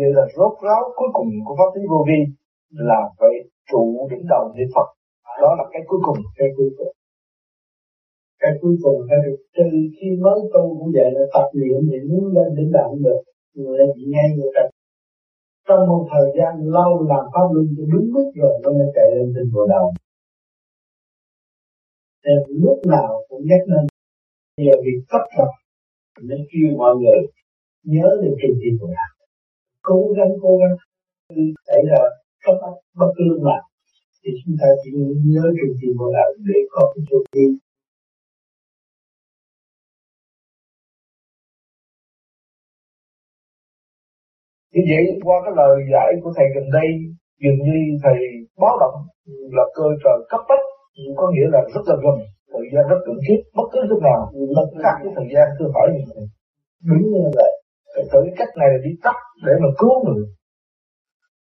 Vậy là rốt ráo cuối cùng của pháp lý vô vi là phải trụ đỉnh đầu niệm Phật. Đó là cái cuối cùng. Cái cuối cùng. Cái cuối cùng là từ khi mới tu cũng vậy, là tập luyện thì muốn lên đỉnh đạo được. Người là chỉ ngay người ta. Trong một thời gian lâu làm pháp luân cho đúng mức rồi, nó mới chạy lên trên bộ đầu. Nên lúc nào cũng nhắc lên, nhờ việc cấp tập nên kêu mọi người nhớ đến trình trình của đạo cố gắng cố gắng. Xảy ra cấp bất, bất cứ lúc nào thì chúng ta chỉ nhớ trường trình một đạo để có cái chỗ đi. Như vậy qua cái lời giải của thầy gần đây dường như thầy báo động là cơ trời cấp bách có nghĩa là rất là gần. Thời gian rất cần thiết bất cứ lúc nào nó khác cái thời gian tôi hỏi như vậy đúng như vậy phải thử cách này là đi tắt để mà cứu người.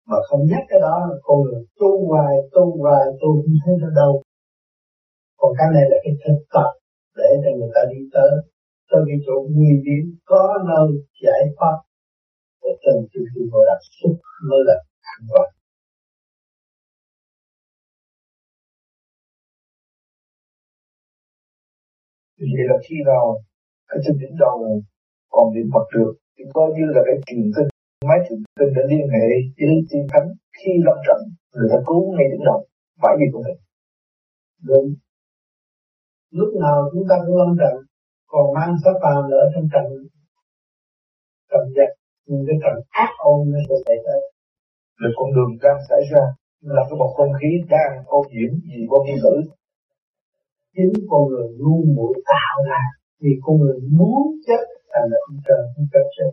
Mà không nhắc cái đó là con người tu hoài tu hoài, tu không thấy nó đâu. Còn cái này là cái thực tập để cho người ta đi tới. Tới cái chỗ nguy hiểm, có nơi giải thoát. Để từng từ khi vô đặt xuất mới là an toàn. Vậy là khi nào ở trên đỉnh đầu còn niệm Phật được coi như là cái truyền tin máy truyền tin đã liên hệ với tiên thánh. Khi lâm trận, người ta cứu ngay đứng đầu. Phải gì cũng được đúng lúc nào chúng ta cũng lâm trận, còn mang sát phàm ở trong trận. Trận giặc, những cái trận ác ôn nó sẽ xảy ra. Là con đường đang xảy ra là cái một không khí đang ô nhiễm vì bom vi tử chính con người luôn muốn tạo ra vì con người muốn chết thành là ông trời không cho chết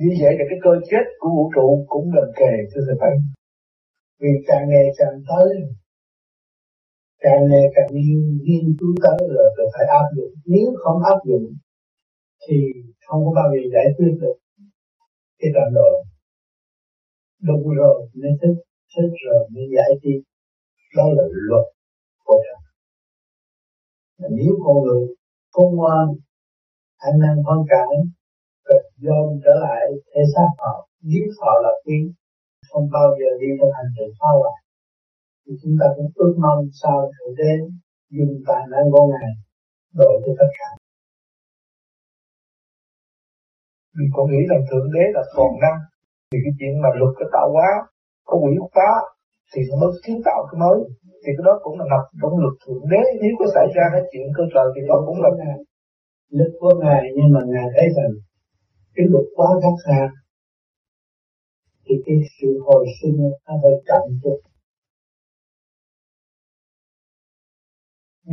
như vậy là cái cơ chết của vũ trụ cũng gần kề, thưa thầy phải vì càng ngày càng tới, càng ngày càng nghiên nghiên cứu tới rồi rồi phải áp dụng. Nếu không áp dụng, thì không có bao giờ giải quyết được cái trận độ. Đúng rồi, mới thích thích rồi mới giải thích đó là luật của trời nếu con người không ngoan anh năng phân cực dồn trở lại thế xác họ, giết họ là quý, không bao giờ đi trong hành trình phá hoại. Thì chúng ta cũng ước mong sao thượng đế dùng tài năng của ngài đổi cho tất cả. Mình có nghĩ rằng thượng đế là toàn năng, thì cái chuyện mà luật cái tạo hóa có quỷ phá thì nó mới kiến tạo cái mới. Thì cái đó cũng là nằm trong luật thượng. Đế nếu có xảy ra cái chuyện cơ trời thì đó cũng là lực của ngài nhưng mà ngài thấy rằng cái luật quá khắc kha thì cái sự hồi sinh nó hơi chậm chút.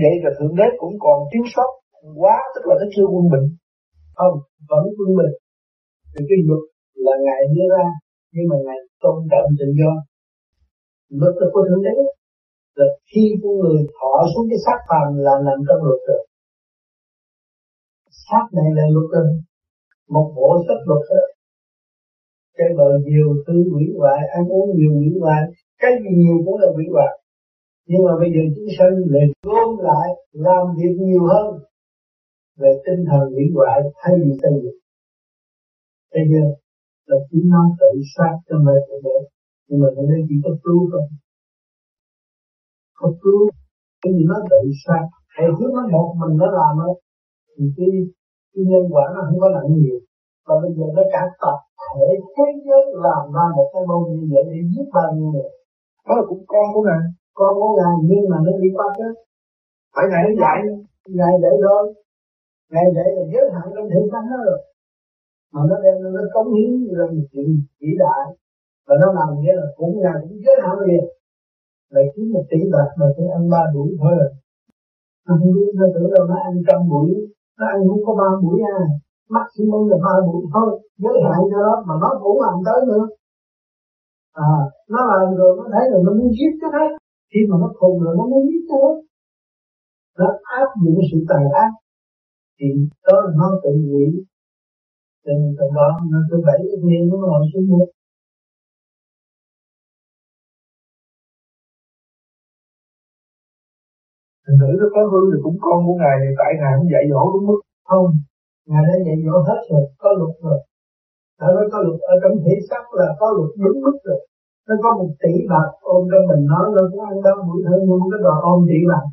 Vậy là thượng đế cũng còn thiếu sót quá tức là nó chưa quân bình. Không vẫn quân bình. Thì cái luật là ngài đưa ra nhưng mà ngài tôn trọng tự do luật là của thượng đế. Là khi con người thọ xuống cái xác phàm là nằm trong luật rồi xác này là luật rồi một bộ sách luật đó cái bờ nhiều thứ hủy hoại, ăn uống nhiều hủy hoại, cái gì nhiều cũng là hủy hoại. Nhưng mà bây giờ chúng sanh lại gom lại, làm việc nhiều hơn về tinh thần hủy hoại thay vì xây dựng. Bây giờ là chúng nó tự sát cho mình để nhưng mà nó chỉ có cứu thôi. Có cứu cái gì nó tự sát hệ thứ nó một mình nó làm đó thì cái cái nhân quả nó không có nặng nhiều. Và bây giờ nó cả tập thể thế giới làm ra một cái bông như vậy để giết bao nhiêu người. Đó là cũng con của ngài. Con của ngài nhưng mà nó bị bắt đó. Phải ngài nó dạy ngài để thôi ngài để là giới hạn trong thể xác nó rồi. Mà nó đem nó cống hiến một chuyện vĩ đại và nó làm nghĩa là cũng ngài cũng giới hạn liền lại kiếm một tỷ bạc mà chỉ ăn ba buổi thôi. Rồi nó không biết nó tưởng đâu, nó ăn trăm buổi, nó ăn cũng có ba buổi à. Maximum là ba buổi thôi, giới hạn cho đó mà nó cũng làm tới nữa. À nó làm rồi nó thấy rồi nó muốn giết cái hết khi mà nó khùng rồi nó muốn giết nữa nó áp dụng sự tàn ác. Thì đó là nó tự nguyện. Cho nên đó nó cứ bảy cái nguyên nó ngồi xuống một Thành nữ nó có hư thì cũng con của Ngài thì tại Ngài không dạy dỗ đúng mức. Không, Ngài đã dạy dỗ hết rồi, có luật rồi. Đã nói có luật ở trong thể xác là có luật đúng mức rồi. Nó có một tỷ bạc ôm trong mình nó, nó cũng ăn đau bụi hơn nhưng cái đòi ôm tỷ bạc.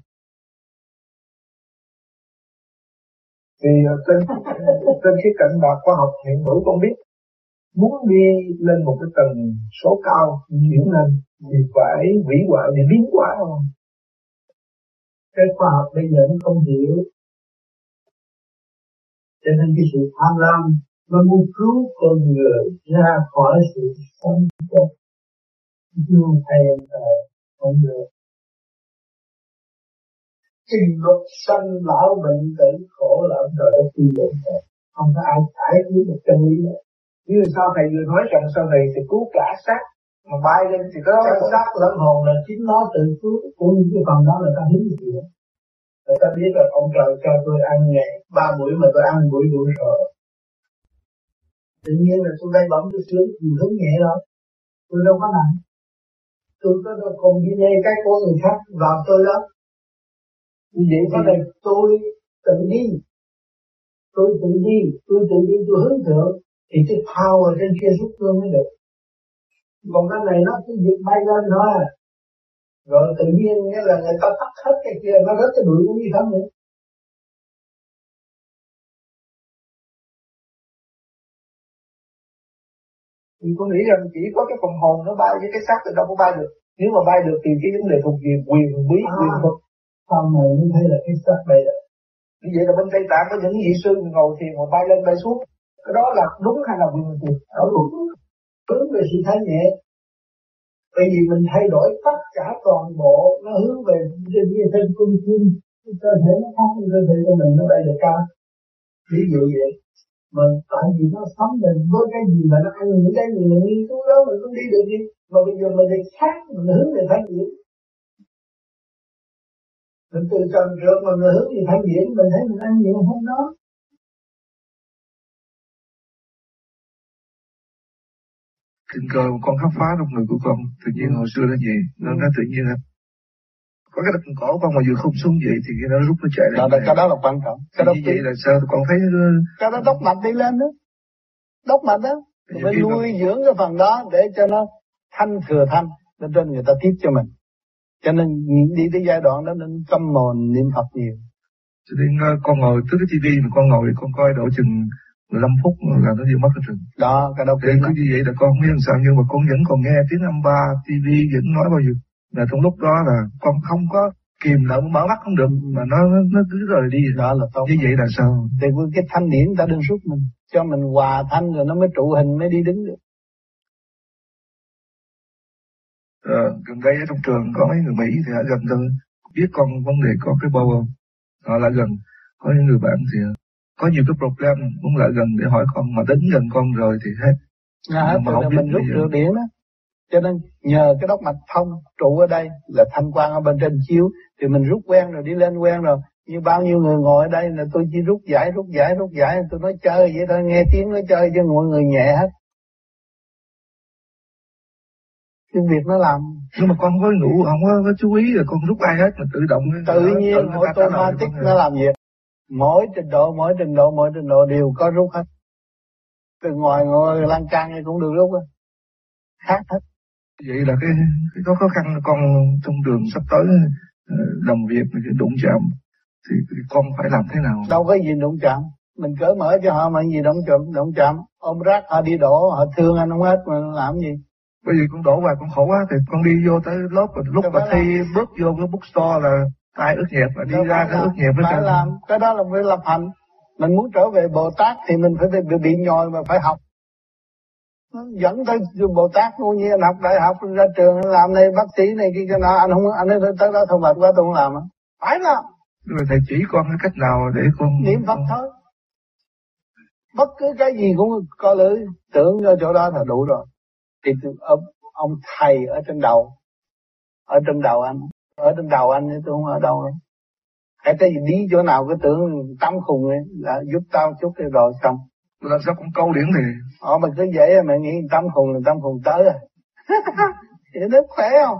Thì ờ, trên trên cái cạnh bạc khoa học hiện hữu con biết muốn đi lên một cái tầng số cao chuyển lên thì phải hủy hoại để biến hóa không cái khoa học bây giờ nó không hiểu. Cho nên cái sự tham lam nó muốn cứu con người ra khỏi sự sống chết như thầy là không được trình luật sanh lão bệnh tử khổ là đời đã quy định không có ai cải biến được chân lý nữa. Như sao thầy vừa nói rằng sau này sẽ cứu cả xác mà bay lên thì có cái xác lẫn hồn là chính nó tự cứu của những cái phần đó là ta hiến gì đó. Người ta biết là ông trời cho tôi ăn ngày ba buổi mà tôi ăn buổi đủ rồi. Tự nhiên là tôi đây bấm tôi sướng gì hướng nhẹ đó tôi đâu có nặng. Tôi có đâu không đi nghe cái của người khác vào tôi đó. Như vậy có là tôi tự đi. Tôi tự đi tôi tự đi tôi hướng thượng. Thì cái power trên kia rút luôn mới được còn cái này nó cứ việc bay lên thôi. Rồi tự nhiên nghĩa là người ta tắt hết cái kia nó rất cái bụi cũng như không nữa. Thì tôi nghĩ rằng chỉ có cái phần hồn nó bay với cái xác thì đâu có bay được. Nếu mà bay được thì cái vấn đề thuộc về quyền bí à, quyền thuật. Sau này mới thấy là cái xác bay được. Như vậy là bên tây tạng có những vị sư ngồi thiền mà bay lên bay xuống. Cái đó là đúng hay là quyền thuật đó đúng hướng về sự thanh nhẹ. Bởi vì mình thay đổi tất cả toàn bộ, nó hướng về trên như thân cung chim cơ thể nó khác cơ thể của mình, nó bay được cao. Ví dụ vậy, mà tại vì nó sống mình với cái gì mà nó ăn, những cái gì mình nghiên cứu đó mình cũng đi được đi. Mà bây giờ mình lại khác mình hướng về thanh điển mình từ trần trượt mà mình hướng về thanh điển mình thấy mình ăn nhiều hơn đó tình cờ con khám phá trong người của con. Tự nhiên hồi xưa nó vậy. Nó nó tự nhiên là có cái đập cổ con mà vừa không xuống vậy thì nó rút nó chạy lên. đó, cái đó là quan trọng. Cái đó vậy là sao? Con thấy cái đó đốc mạch đi lên đó. Đốc mạch đó. Phải nuôi dưỡng cái phần đó để cho nó thanh thừa thanh nên trên người ta tiếp cho mình. Cho nên đi tới giai đoạn đó nên căm mồn niệm Phật nhiều. Cho nên ờ, con ngồi trước cái tivi mà con ngồi con coi độ chừng 15 phút là nó vừa mất hết rồi. Đó, cái đầu tiên cứ như vậy là con không biết làm sao nhưng mà con vẫn còn nghe tiếng âm ba, TV vẫn nói bao nhiêu. Là trong lúc đó là con không có kìm lại mở mắt không được mà nó nó, cứ rồi đi. Đó là tốt. Như vậy là sao? Thì cái thanh điển ta đừng rút mình, cho mình hòa thanh rồi nó mới trụ hình mới đi đứng được. Ờ, gần đây ở trong trường có mấy người Mỹ thì ở gần tôi biết con vấn đề có cái bầu không? Họ lại gần, có những người bạn thì có nhiều cái problem muốn lại gần để hỏi con mà đến gần con rồi thì hết. À, mà không mình rút được điện đó cho nên nhờ cái đốc mạch thông trụ ở đây là thanh quan ở bên trên chiếu thì mình rút quen rồi đi lên quen rồi. Như bao nhiêu người ngồi ở đây là tôi chỉ rút giải rút giải rút giải tôi nói chơi vậy thôi nghe tiếng nói chơi cho mọi người nhẹ hết. Cái việc nó làm. Nhưng mà con không có ngủ không có, có chú ý là con rút ai hết mà tự động tự nhiên automatic nó làm việc mỗi trình độ mỗi trình độ mỗi trình độ đều có rút hết. Từ ngoài ngồi lan can này cũng được rút hết khác hết. Vậy là cái, cái có khó khăn con trong đường sắp tới ờ, làm việc đụng chạm thì con phải làm thế nào? Đâu có gì đụng chạm. Mình cởi mở cho họ mà gì đụng chạm đụng chạm. Ôm rác họ đi đổ họ thương anh không hết mà làm gì? Bởi vì con đổ vào con khổ quá thì con đi vô tới lớp lúc mà thi bước vô cái bookstore là ai ước nghiệp và đi Đâu ra cái ước nghiệp phải sao? làm cái đó là phải lập hành. Mình muốn trở về Bồ Tát thì mình phải bị, bị nhồi mà phải học. Dẫn tới Bồ Tát cũng như anh học đại học ra trường làm này bác sĩ này kia cái nào anh không anh ấy tới đó thông mệt quá tôi không làm á phải làm. Rồi thầy chỉ con cái cách nào để con niệm Phật thôi. Bất cứ cái gì cũng có lưỡi. Tưởng cho chỗ đó là đủ rồi. Thì ông, ông thầy ở trên đầu. Ở trên đầu anh ở trên đầu anh tôi không ở đâu. Đâu hãy cái gì đi chỗ nào cái tưởng tâm khùng ấy là giúp tao chút cái rồi xong. Làm sao cũng câu điển thì ờ mà cứ vậy mà nghĩ tâm khùng là tâm khùng tới à? Thì nó khỏe không?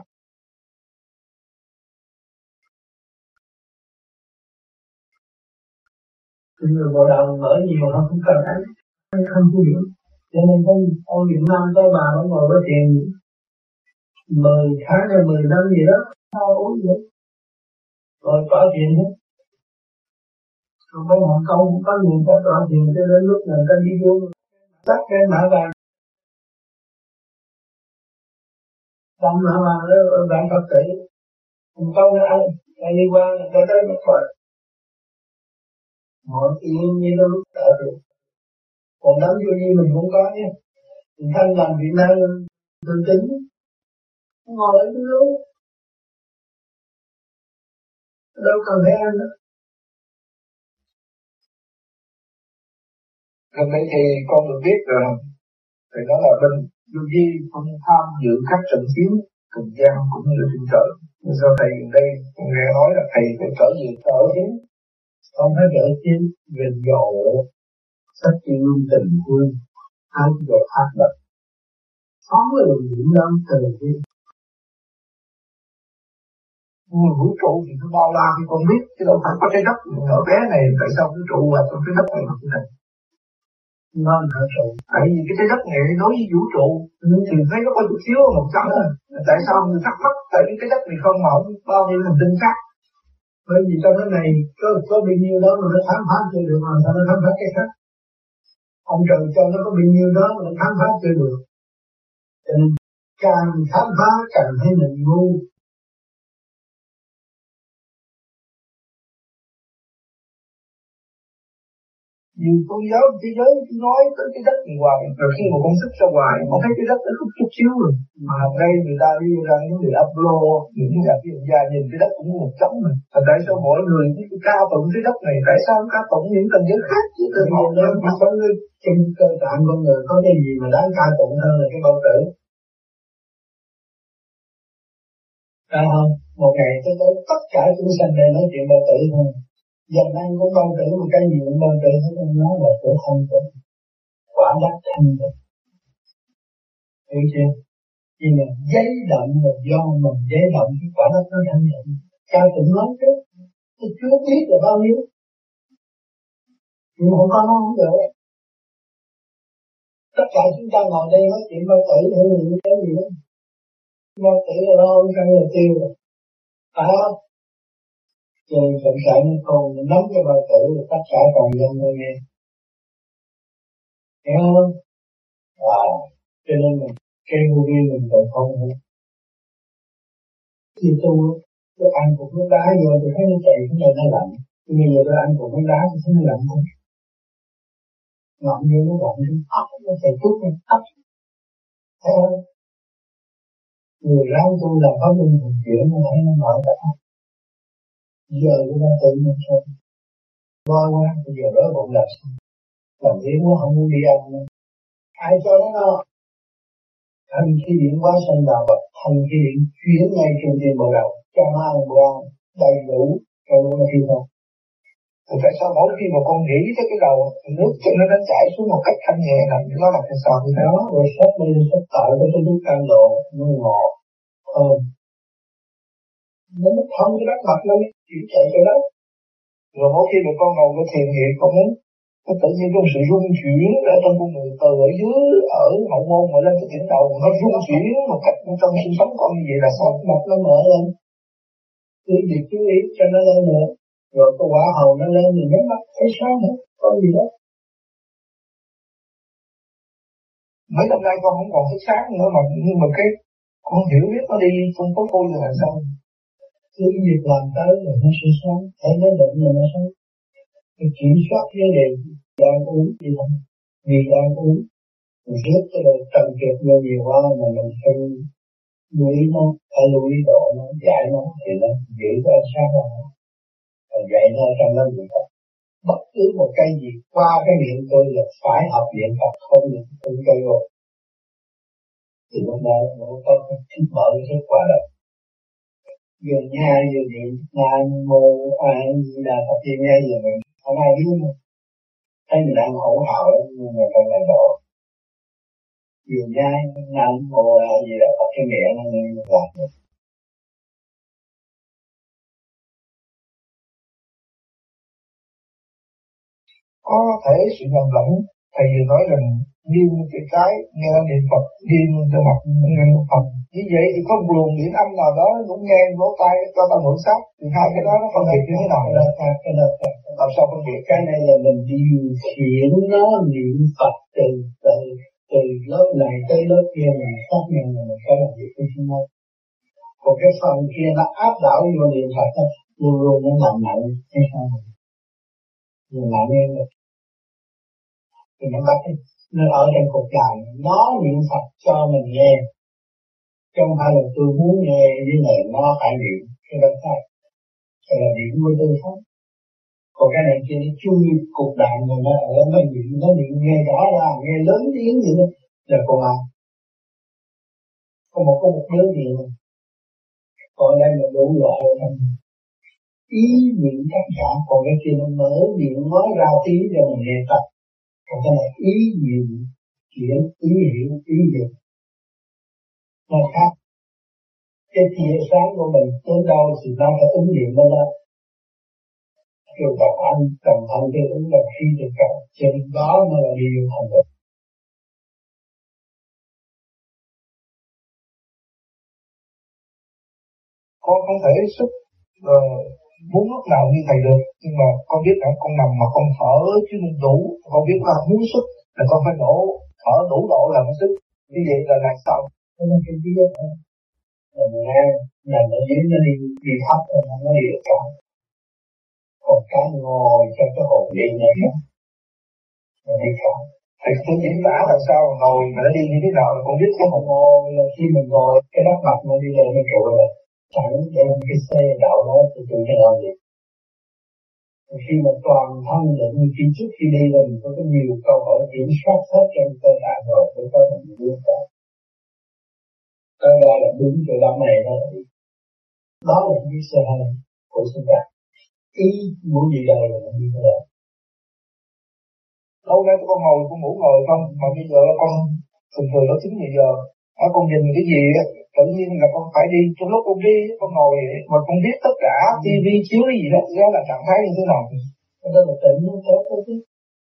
Người bộ đầu mở nhiều họ không cần ăn. Không có hiểu cho nên con ông Việt Nam có bà nó ngồi với thiền mười tháng hay mười năm gì đó sao uống vậy? Rồi có chuyện hết. Không phải họ câu cũng có nhiều có tọa chuyện cho đến lúc người ta đi vô. Tắt cái mã vàng. Tâm mã vàng đó bạn Phật tử. Không câu nữa ăn ai đi qua người ta tới một Phật. Mọi yên như nó lúc tạo được. Còn đám vô như mình cũng có nhé mình thanh làm Việt Nam tương tính ngồi ở cái lúc đâu cần phải ăn nữa. Gần đây thì con được biết rồi thì đó là bên Du Di không tham dự các trận chiến cực gian cũng như trên trời nhưng sau thầy gần đây nghe nói là thầy phải trở về trở chiến không phải trở chiến về dỗ sách chuyên môn tình thương ái về ác luật phóng cái những năm thời gian cái vũ trụ thì nó bao la thì con biết chứ đâu phải có trái đất nhỏ bé này tại sao vũ trụ và trong trái đất này như này nó là trụ. Tại vì cái trái đất này đối với vũ trụ thì thấy nó có chút xíu một trăm tại sao người thắc mắc tại vì cái đất này không mà không bao nhiêu hành tinh khác. Bởi vì trong cái này có có bao nhiêu đó mà nó khám phá chưa được mà sao nó khám phá cái khác? Ông trời cho nó có bao nhiêu đó mà nó khám phá chưa được. Càng khám phá càng thấy mình ngu vì con giáo thế giới nói tới cái đất này hoài. Rồi khi mà con sức ra ngoài con thấy cái đất nó chút chút xíu rồi. Mà đây người ta đi ra những người upload những người phi gia nhìn cái đất cũng một trống rồi và tại sao mỗi người cái cao tụng cái đất này tại sao cao tụng những tầng giới khác chứ? Từ một nó mà có người trong cơ tạng con người có cái gì mà đáng ca tụng hơn là cái bao tử. Phải không? Một ngày tới tới tất cả chúng sanh đây nói chuyện bao tử thôi dần ăn cũng bao tử một cái gì cũng bao tử hết nói là của không tử quả đắc thanh tử hiểu chưa? Vì mà giấy động là do mình giấy động, cái quả đất nó thanh tịnh cha cũng nói chứ tôi chưa biết là bao nhiêu. Nhưng không có nó không được. Tất cả chúng ta ngồi đây nói chuyện bao tử hưởng những cái gì đó bao tử là lo ăn là tiêu. Rồi phải không? Cho nên cộng sản con nắm cái bao tử là tất cả toàn dân nơi nghe. Hiểu không? À cho nên mình, cái vô vi mình còn không nữa thì tu tôi ăn cục nước đá vô, tôi thấy nó chạy, cái này nó lạnh. Nhưng bây giờ tôi ăn cục nước đá, tôi thấy nó lạnh không ngọn như nó lạnh, nó ấp, nó chạy chút, nó ấp. Thấy không? Người ráng tu là có linh thường chuyển nó thấy nó mở không giờ cũng đang tự mình thôi. Qua qua bây giờ đói bụng là sao làm thế quá không muốn đi ăn nữa. Ai cho nó no thành khí điện quá sân đạo vật thành khí điện chuyển ngay trung tâm bộ đầu cho nó ăn bữa ăn đầy đủ, cho nó khi không thì tại sao mỗi khi mà con nghĩ tới cái đầu nước cho nó nó chảy xuống một cách thanh nhẹ là nó là cái sao như đó. Rồi sắp lên sắp tạo cái nước cam lộ nó ngọt thơm nó mới thông cái đất mặt nó mới chuyển chạy cái đó rồi mỗi khi mà con ngồi cái thiền hiện con muốn, nó tự nhiên trong sự rung chuyển ở trong con người. Từ ở dưới, ở hậu môn mà lên cái đỉnh đầu, nó rung chuyển một cách trong sinh sống con như vậy là sao? Mặt nó mở lên. Cứ việc chú ý cho nó lên nữa rồi cái quả hầu nó lên thì nhắm mắt, thấy sáng nữa có gì đó. Mấy năm nay con không còn thấy sáng nữa mà, nhưng mà cái con hiểu biết nó đi không có phôi là sao? Cứ việc làm tới rồi nó sẽ sống, thấy nó định là nó sống, cái kiểm soát vấn đề đang uống gì không vì đang uống mình rước cái đời trần trượt vô nhiều quá mà mình phải lưu ý nó phải lưu ý độ nó dạy nó thì nó giữ cái ánh sáng nó còn dạy nó trong nó gì đó bất cứ một cái gì qua cái miệng tôi là phải học niệm Phật không được tôi cây rồi. Thì lúc đó nó có cái thích mở cái kết quả đời vừa nghe vừa niệm nam mô a di đà phật thì nghe vừa niệm không ai biết nữa thấy mình đang hỗn hào nhưng mà trong này độ vừa nghe nam mô a di đà phật cái miệng nó nghe làm được. Có thể sự nhầm lẫn thầy vừa nói rằng nghiêng cái cái nghe niệm Phật nghiêng cái mặt nghe niệm Phật. Như vậy thì có luồng điện âm nào đó cũng nghe lỗ tai cho ta ngưỡng sát thì hai cái đó nó phân biệt như thế nào? Cái đó làm sao phân biệt? Cái này là mình điều khiển nó niệm Phật từ từ từ lớp này tới lớp kia mình xác nhận là mình có làm việc với chúng nó. Còn cái phần kia nó áp đảo vô niệm Phật đó, luôn luôn nó nặng nặng hay sao mình nặng lên được thì nó bắt nó ở trong cuộc đời nó niệm Phật cho mình nghe. Trong hai là tôi muốn nghe với này nó phải niệm cho đó khác cho là niệm của tôi không còn cái này kia nó chui cuộc đời mà nó ở nó niệm nó niệm nghe rõ ra, nghe lớn tiếng gì đó là con ai? Có một có một đứa gì mà. Còn đây là đủ loại rồi. Ý niệm tất cả còn cái kia nó mở miệng nói ra tiếng cho mình nghe tập còn cái này ý niệm chuyển ý hiểu ý hiểu nó khác. Cái tia sáng của mình tới đâu thì nó phải ứng dụng nó đó. kêu tập anh cầm anh cái ứng là khi được cầu trên đó mới là điều thành được con không thể xuất uh, muốn lúc nào như thầy được nhưng mà con biết rằng con nằm mà con thở chứ không đủ. Con biết là muốn sức là con phải nổ thở đủ độ là mới sức như vậy là làm sao? Cái nó cái biết mình nghe nằm ở dưới nó đi đi thấp rồi nó đi được cao còn cái ngồi cho cái hồn đi này nó đi cao thầy không diễn tả làm sao ngồi mà nó đi như thế nào con biết. Không ngồi là khi mình ngồi cái đất mặt nó đi lên nó trụ rồi chẳng đem cái xe đạo đó thì tự nhiên làm gì khi mà toàn thân định, khi trước khi đi là mình có cái nhiều câu hỏi kiểm soát hết trong cơ thể rồi mới có mình biết cả cái đó là đúng chỗ đó này đó. Đó là cái xe hơi của chúng ta ý muốn gì đời là như thế nào? Lâu nay con ngồi con ngủ ngồi không? Mà bây giờ con thường thường nó chín giờ à, con nhìn cái gì á tự nhiên là con phải đi trong lúc con đi con ngồi mà con biết tất cả ừ. tivi chiếu cái gì đó đó là trạng thái như thế nào. Cái đó là tỉnh nó tốt đó chứ.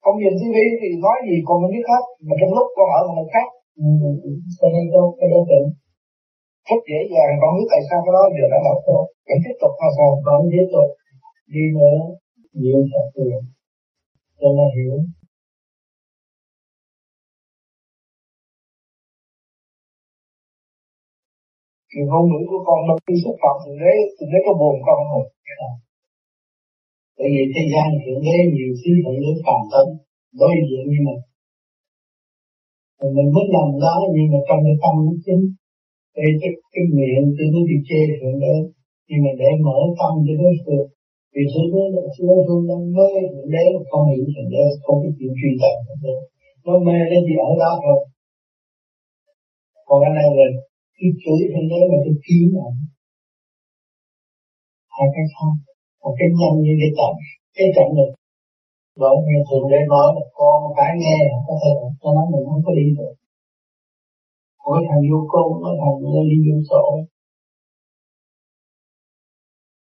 Con nhìn tivi thì nói gì con không biết hết mà trong lúc con ở một khác. Ừ, cái đó đâu cái đó tỉnh rất dễ dàng con biết tại sao cái đó giờ đã làm tốt. Vẫn tiếp tục hay sao? Vẫn tiếp tục. Đi nữa nhiều thật tiền cho nó hiểu ngôn ngữ của con nó khi xúc phạm thượng đế thượng đế có buồn con không bởi vì thế gian thượng đế nhiều thứ thượng đế phàm tâm đối diện như mình. Rồi mình muốn làm đó nhưng mà trong cái tâm nó chính cái, cái, cái miệng tôi nó đi chê thượng đế nhưng mà để mở tâm cho đối phương vì thượng đế là đối phương đang mê thượng đế không hiểu thượng đế không có chuyện truy tận thượng đế. Nó mê nó chỉ ở đó thôi. Còn anh này mình cái chửi thế đế mà tôi kiếm ông hai cái khác một cái nhanh như cái chậm cái chậm được rồi nghe thường để nói là con cái nghe có thể là cho nó mình không có đi được. Mỗi thằng vô côn mỗi thằng vô đi vô sổ.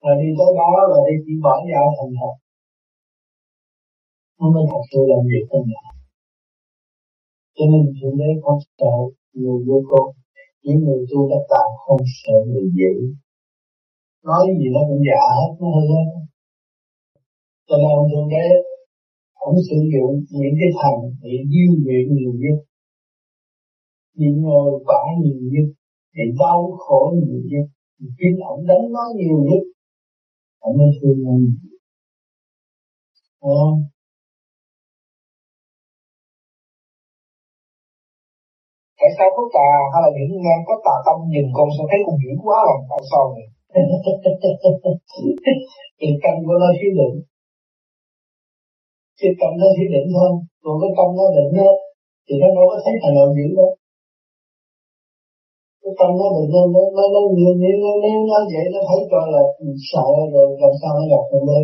Và đi tới đó là đi chỉ bỏ giao thành thật nó mới thật sự làm việc trong nhà cho nên thượng đấy có sợ người vô côn những người tu đắc đạo không sợ người dữ nói gì nó cũng giả hết nó hư hết cho nên ông thượng đế ông sử dụng những cái thành để diêu luyện nhiều nhất bị ngồi quả nhiều nhất, để đau khổ nhiều nhất. Chính ông đánh nó nhiều nhất, ông mới thương ông. Không? Tại sao có tà hay là những em có tà tâm nhìn con sẽ thấy con dữ quá rồi tại sao vậy? Thì tâm của nó thiếu định cái tâm nó thiếu định thôi còn cái tâm nó định đó thì nó đâu có thấy thằng nào dữ đâu. Cái tâm nó định nó nó nó nó nhiều như nó nếu nó vậy nó thấy cho là sợ rồi làm sao nó gặp thượng đế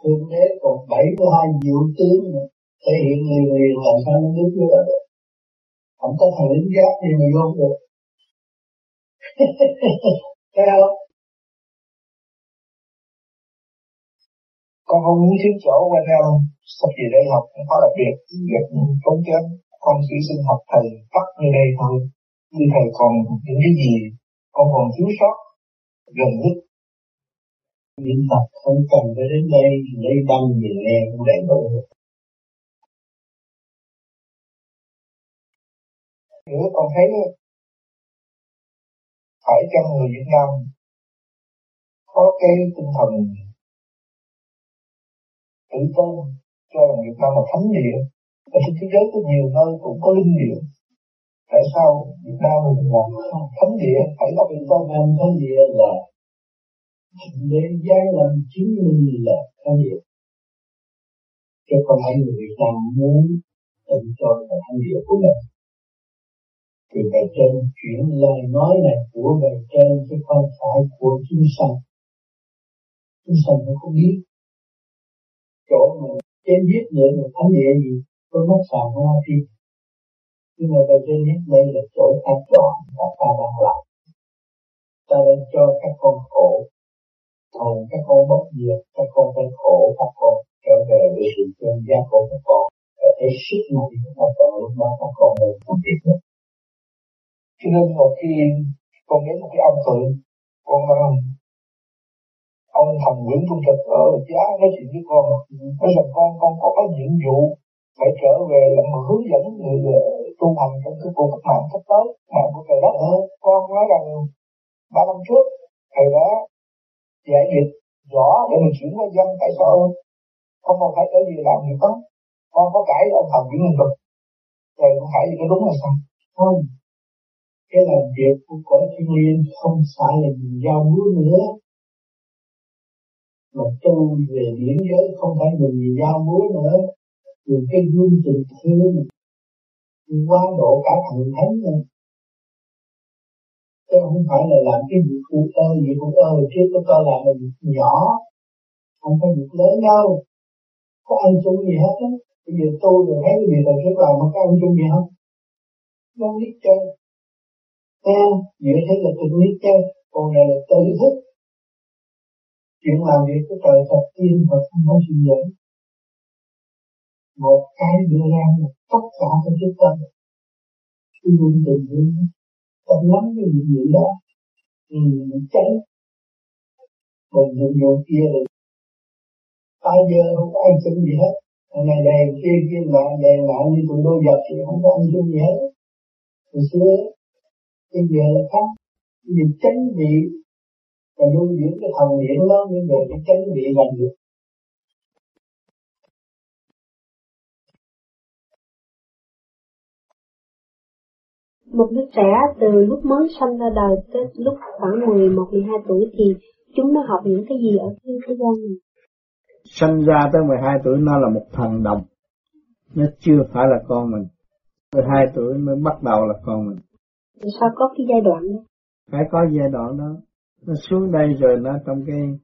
thượng đế còn bảy mươi hai diệu tướng nữa thể hiện nhiều liền làm sao nó biết vô được? Không có thằng lính giáp thì mình vô được. Thấy không? Con không muốn thiếu chỗ quanh em. Sắp về đây học cũng khó đặc biệt. Việc tốn kém con chỉ xin học thầy tắt như đây thôi. Như thầy còn những cái gì, con còn thiếu sót, gần nhất. Những Phật không cần phải đến đây lấy băng về nghe cũng đầy đủ. Nữa con thấy phải chăng người Việt Nam có cái tinh thần tự tôn cho rằng Việt Nam là thánh địa và trên thế giới có nhiều nơi cũng có linh địa. Tại sao Việt Nam mình là thánh địa, phải là tự tôn Nam thánh địa là để giai làm chứng minh là thánh địa? Chứ không phải người Việt Nam muốn tự cho là thánh địa của mình thì bề trên chuyển lời nói này của bề trên chứ không phải của chúng sanh. Chúng sanh nó không biết. Chỗ mình trên biết nữa là thánh địa gì, tôi mất sàn hoa phi. Nhưng mà bề trên biết đây là chỗ an toàn và ta đang làm. Ta đang cho các con khổ. Thành các con bất diệt, các con phải khổ, các con trở về với sự chân giác của các con. Để thấy sức mạnh của các con lúc đó các con mới không biết nữa cho nên một khi con đến một cái ông tự con um, ông thần Nguyễn Trung Trực ở giá nói chuyện với con. Nói rằng con con có cái nhiệm vụ phải trở về là hướng dẫn người ờ, tu hành trong cái cuộc cách mạng sắp tới mạng của trời đất con nói rằng ba năm trước thầy đã giải dịch rõ để mình chuyển qua dân tại sao không còn phải trở về làm gì đó con có cãi ông thần Nguyễn Trung Trực thầy cũng phải gì cái đúng là sao không cái làm việc của cõi thiên liêng không phải là mình giao búa nữa. Mà tu về điển giới không phải mình giao búa nữa. Dùng cái gương tình thương quá độ cả thần thánh này chứ không phải là làm cái việc phụ ơ việc phụ ơ trước có coi là mình nhỏ. Không phải việc lớn đâu. Có ăn chung gì hết á. Bây giờ tôi rồi thấy cái việc là trước làm mà có ăn chung gì không? Không biết chơi. Nghe, dễ thấy là tự biết chơi còn này là tự thức chuyện làm việc của trời thật tiên và không có sự dẫn một cái đưa ra là tất cả các chúng ta khi luôn tình thương tâm lắm cái gì gì đó thì mình cháy còn những vụ kia là ai giờ không có ai chuẩn gì hết. Ngày đèn kia kia lại đèn lại như tụi đôi giật thì không có ăn chung gì hết. Hồi xưa bây giờ là khác vì tránh bị và nuôi dưỡng cái thần niệm đó nhưng về cái tránh bị làm được Một đứa trẻ từ lúc mới sinh ra đời tới lúc khoảng 11, 12 tuổi thì chúng nó học những cái gì ở trên thế gian này? Sinh ra tới 12 tuổi nó là một thần đồng. Nó chưa phải là con mình. 12 tuổi mới bắt đầu là con mình. Thì sao có cái giai đoạn đó? Phải có giai đoạn đó. Nó xuống đây rồi nó trong cái...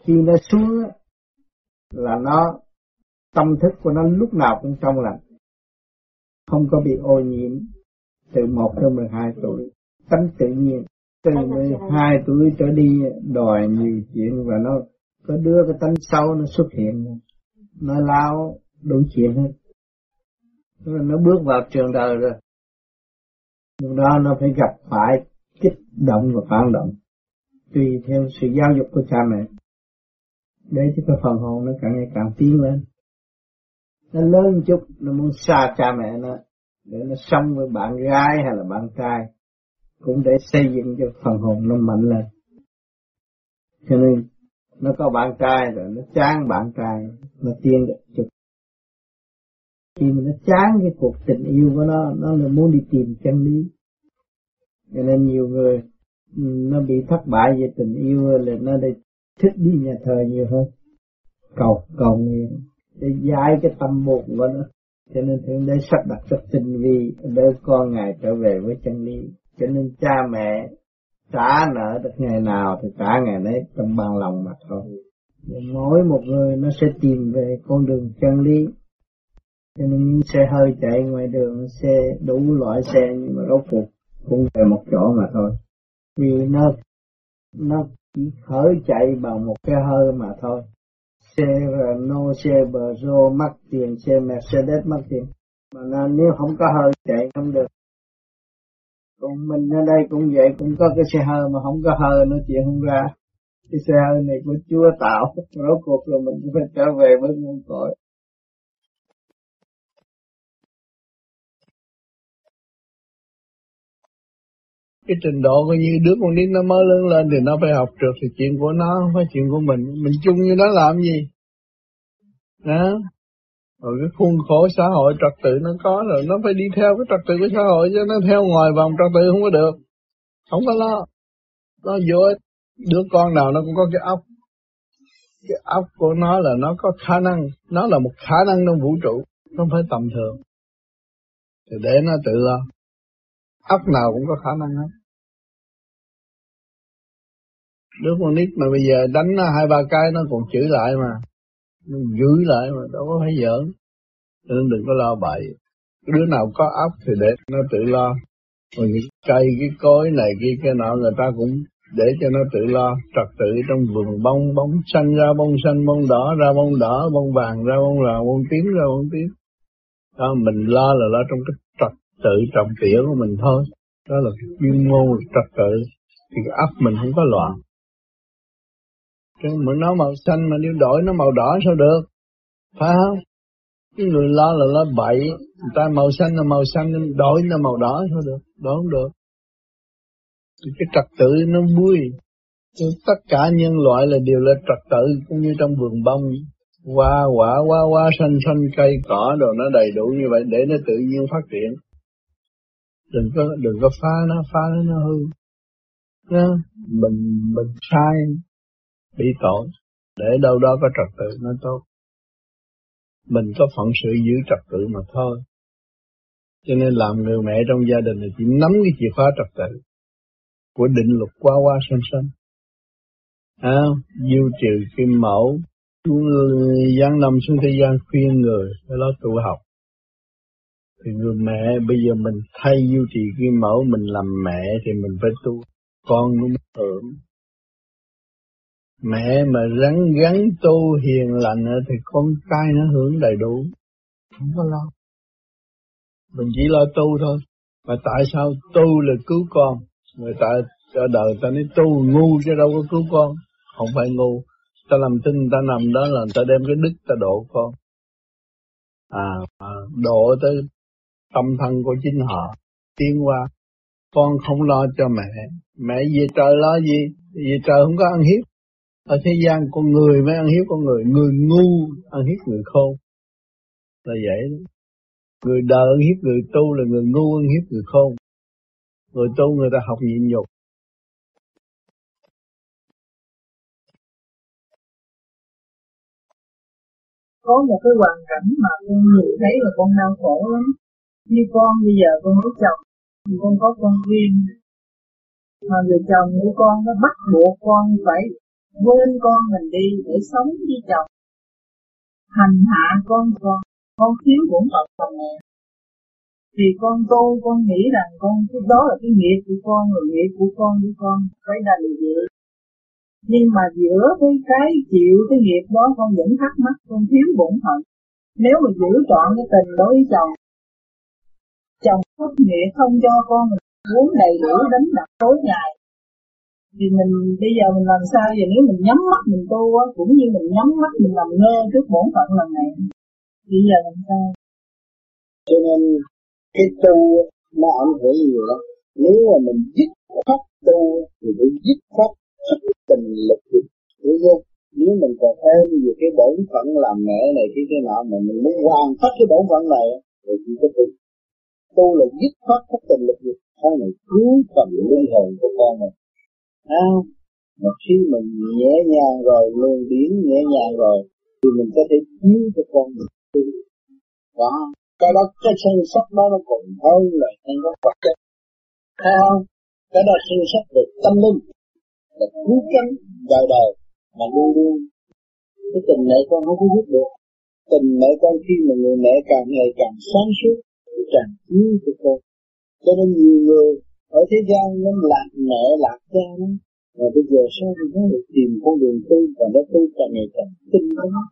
Khi nó xuống là nó tâm thức của nó lúc nào cũng trong lành. Không có bị ô nhiễm từ 1 tới 12 tuổi. Tánh tự nhiên. Từ 12 tuổi trở đi đòi nhiều chuyện và nó có đưa cái tánh sâu nó xuất hiện. Nó lao đủ chuyện hết. Nó bước vào trường đời rồi. Lúc đó nó phải gặp phải kích động và phản động. Tùy theo sự giáo dục của cha mẹ. Để cho cái phần hồn nó càng ngày càng tiến lên. Nó lớn chút, nó muốn xa cha mẹ nó để nó sống với bạn gái hay là bạn trai cũng để xây dựng cho phần hồn nó mạnh lên cho nên nó có bạn trai rồi nó chán bạn trai nó tiên được chút khi mà nó chán cái cuộc tình yêu của nó. Nó là muốn đi tìm chân lý. Cho nên nhiều người nó bị thất bại về tình yêu là nó đi thích đi nhà thờ nhiều hơn. Cầu cầu nguyện, để giải cái tâm buồn của nó. Cho nên thượng đế sắp đặt rất tinh vi để con ngài trở về với chân lý. Cho nên cha mẹ trả nợ được ngày nào thì trả ngày đấy trong bằng lòng mà thôi. Mỗi một người nó sẽ tìm về con đường chân lý cho nên xe hơi chạy ngoài đường xe đủ loại xe nhưng mà rốt cuộc cũng về một chỗ mà thôi vì nó nó chỉ khởi chạy bằng một cái hơi mà thôi xe Renault, xe Peugeot mắc tiền, xe Mercedes mắc tiền. Mà nên nếu không có hơi chạy không được. Còn mình ở đây cũng vậy, cũng có cái xe hơi mà không có hơi nó chuyện không ra. Cái xe hơi này của Chúa tạo, rốt cuộc rồi mình cũng phải trở về với nguồn cội. Cái trình độ coi như đứa con nít nó mới lớn lên thì nó phải học được thì chuyện của nó, không phải chuyện của mình. Mình chung như nó làm gì? Đó rồi cái khuôn khổ xã hội, trật tự nó có rồi, nó phải đi theo cái trật tự của xã hội chứ nó theo ngoài vòng trật tự không có được. Không có lo. Nó vô đứa con nào nó cũng có cái óc. Cái óc của nó là nó có khả năng. Nó là một khả năng trong vũ trụ, không phải tầm thường. Thì để nó tự lo ốc nào cũng có khả năng hết. Đứa con nít mà bây giờ đánh nó hai, ba cái nó còn chửi lại mà. Nó giữ lại mà, đâu có phải giỡn. Nên đừng có lo bậy. Đứa nào có ốc thì để nó tự lo. Còn những cây, cái cối này kia cái nọ, người ta cũng để cho nó tự lo. Trật tự trong vườn, bông bông xanh ra bông xanh, bông đỏ ra bông đỏ, bông vàng ra bông vàng, bông tím ra bông tím. Đó, mình lo là lo trong cái tự trọng tỉa của mình thôi. Đó là chuyên môn trật tự, thì cái ấp mình không có loạn. Chứ mà nó màu xanh mà nếu đổi nó màu đỏ sao được? Phải không? Cái người lo là lo bậy. Người ta màu xanh là màu xanh nên đổi là màu đỏ sao được? Đổi không được. Thì cái trật tự nó vui. Tất cả nhân loại là đều là trật tự, cũng như trong vườn bông. Hoa quả, hoa hoa, xanh xanh, cây cỏ đồ, nó đầy đủ như vậy để nó tự nhiên phát triển đừng có đừng có phá nó phá nó nó hư. Nó mình mình sai bị tội để đâu đó có trật tự nó tốt. Mình có phận sự giữ trật tự mà thôi. Cho nên làm người mẹ trong gia đình là chỉ nắm cái chìa khóa trật tự của định luật qua qua sanh sanh à, diêu trừ kim mẫu xuống giáng năm xuống thế gian khuyên người phải lo tu học thì người mẹ bây giờ mình thay duy trì cái mẫu mình làm mẹ thì mình phải tu. Con nó mới hưởng mẹ mà rắn gắn tu hiền lành thì con trai nó hưởng đầy đủ. Không có lo. Mình chỉ lo tu thôi. Mà tại sao tu là cứu con? Người ta cho đời ta nói tu ngu chứ đâu có cứu con. Không phải ngu. Ta làm tin ta nằm đó là ta đem cái đức ta độ con. À, à độ tới tâm thân của chính họ tiến qua. Con không lo cho mẹ. Mẹ về trời lo gì? Về trời không có ăn hiếp. Ở thế gian con người mới ăn hiếp con người. Người ngu ăn hiếp người khôn. Là vậy đó. người đời ăn hiếp người tu là người ngu ăn hiếp người khôn. Người tu người ta học nhịn nhục. Có một cái hoàn cảnh mà con người thấy là con đau khổ lắm như con bây giờ con lấy chồng, thì con có con riêng. Mà người chồng của con nó bắt buộc con phải quên con mình đi để sống với chồng. Hành hạ con con con thiếu bổn phận của mẹ thì con tu con nghĩ rằng con, cái đó là cái nghiệp của con rồi nghiệp của con của con phải đành chịu nhưng mà giữa cái cái chịu cái nghiệp đó, con vẫn thắc mắc, con thiếu bổn phận. Nếu mà giữ trọn cái tình đối với chồng chồng nghĩa không cho con mình uống đầy đủ đánh đập tối ngày. Thì mình, bây giờ mình làm sao giờ nếu mình nhắm mắt mình tu á, cũng như mình nhắm mắt mình làm ngơ trước bổn phận lần này. Bây giờ làm sao? Cho nên, cái tu nó ảnh hưởng nhiều lắm. Nếu mà mình dứt khoát tu, thì phải dứt khoát tình lực hiểu chưa nếu mình còn thêm về cái bổn phận làm mẹ này, cái cái nọ mà mình muốn hoàn tất cái bổn phận này rồi chỉ có tu tu là dứt khoát các tình lực dục. Sau này cứu phần linh hồn của con này. à, mà khi mình nhẹ nhàng rồi luồng điển nhẹ nhàng rồi thì mình có thể chiếu cho con mình tu đó cái đó cái sân sắc đó nó còn hơn là sân sắc vật chất. Thấy không cái đó sân sắc về tâm linh. Là cứu cánh đời đời mà luôn luôn. Cái tình mẹ con không có biết được. Tình mẹ con khi mà người mẹ càng ngày càng sáng suốt cái tràn chiếu cho con cho nên nhiều người ở thế gian nó lạc mẹ lạc cha nó Và bây giờ sao thì nó được tìm con đường tu và nó tu càng ngày càng tinh nó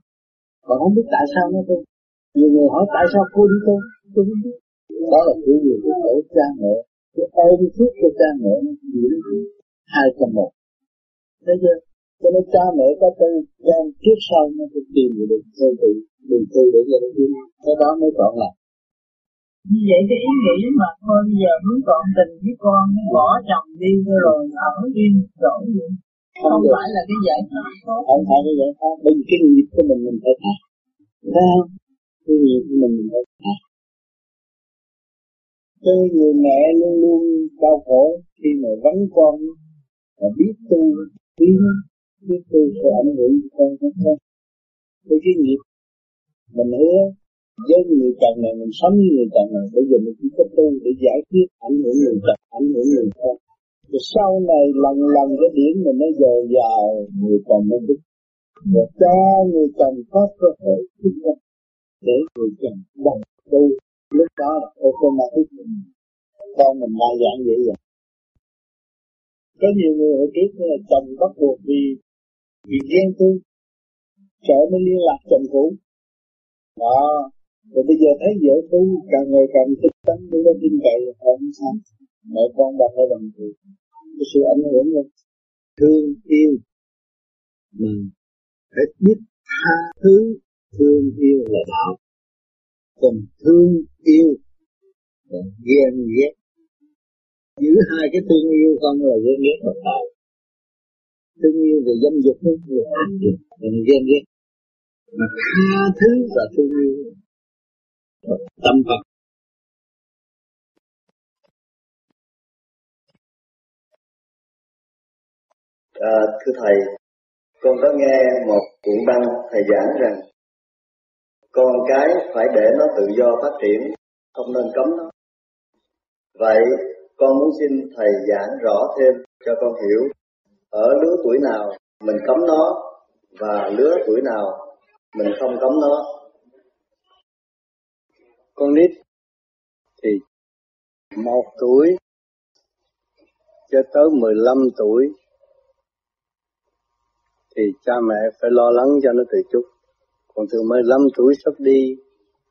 Còn không biết tại sao nó tu. Nhiều người hỏi tại sao cô đi tu, tôi không biết. Đó là cái gì của cha mẹ, cái ơn phước của cha mẹ, hai trong một. thế chưa? Cho nên cha mẹ có tư con trước sau nó phải tìm được theo tự, đường tu để cho nó đi. Cái đó mới chọn lại. Như vậy cái ý nghĩ mà thôi bây giờ muốn trọn tình với con bỏ chồng đi rồi ở yên chỗ không, không phải là cái giải pháp không phải cái giải pháp. Bởi vì cái nghiệp của mình mình phải thấy không? Cái nghiệp của mình mình phải thoát cái người mẹ luôn luôn đau khổ khi mà vắng con và biết tu biết biết tu sẽ ảnh hưởng con. Không không cái cái nghiệp mình hứa với người chồng này, mình sống với người chồng này, bây giờ mình chỉ có tu để giải quyết, ảnh hưởng người chồng, ảnh hưởng người con. Rồi sau này lần lần cái điểm mình nó dồi dào, người chồng nó biết và cho người chồng có cơ hội kinh doanh để người chồng đồng tu. Lúc đó là automatic. Con mình đa dạng vậy rồi có nhiều người hồi trước là chồng bắt buộc vì vì ghen tương sợ mới liên lạc chồng cũ. Đó rồi bây giờ thấy vợ tu càng ngày càng thích tánh để nó tin cậy không sao mẹ con bằng hay bằng gì cái sự ảnh hưởng của thương yêu. Mình phải biết tha thứ thương yêu là đạo. Còn thương yêu là ghen ghét. Giữ hai cái thương yêu không là ghen ghét và đạo thương yêu về dâm dục nó là ác là ghen ghét. Mà tha thứ là thương yêu tâm Phật. À, thưa thầy con có nghe một cuộn băng thầy giảng rằng con cái phải để nó tự do phát triển không nên cấm nó. Vậy con muốn xin thầy giảng rõ thêm cho con hiểu ở lứa tuổi nào mình cấm nó và lứa tuổi nào mình không cấm nó con nít thì một tuổi cho tới 15 tuổi thì cha mẹ phải lo lắng cho nó từ chút. Còn từ 15 tuổi sắp đi,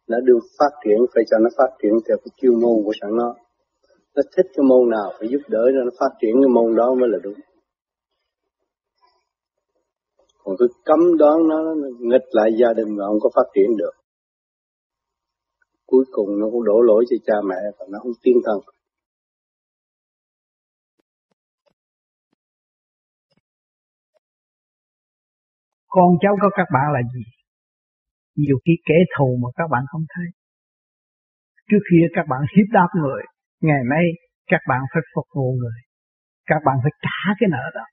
nó được phát triển, phải cho nó phát triển theo cái chuyên môn của sẵn nó. Nó thích cái môn nào phải giúp đỡ cho nó phát triển cái môn đó mới là đúng. Còn cứ cấm đoán nó nghịch lại gia đình mà không có phát triển được cuối cùng nó cũng đổ lỗi cho cha mẹ và nó không tiên thân. Con cháu của các bạn là gì? Nhiều khi kẻ thù mà các bạn không thấy. Trước kia các bạn hiếp đáp người, ngày nay các bạn phải phục vụ người. Các bạn phải trả cái nợ đó.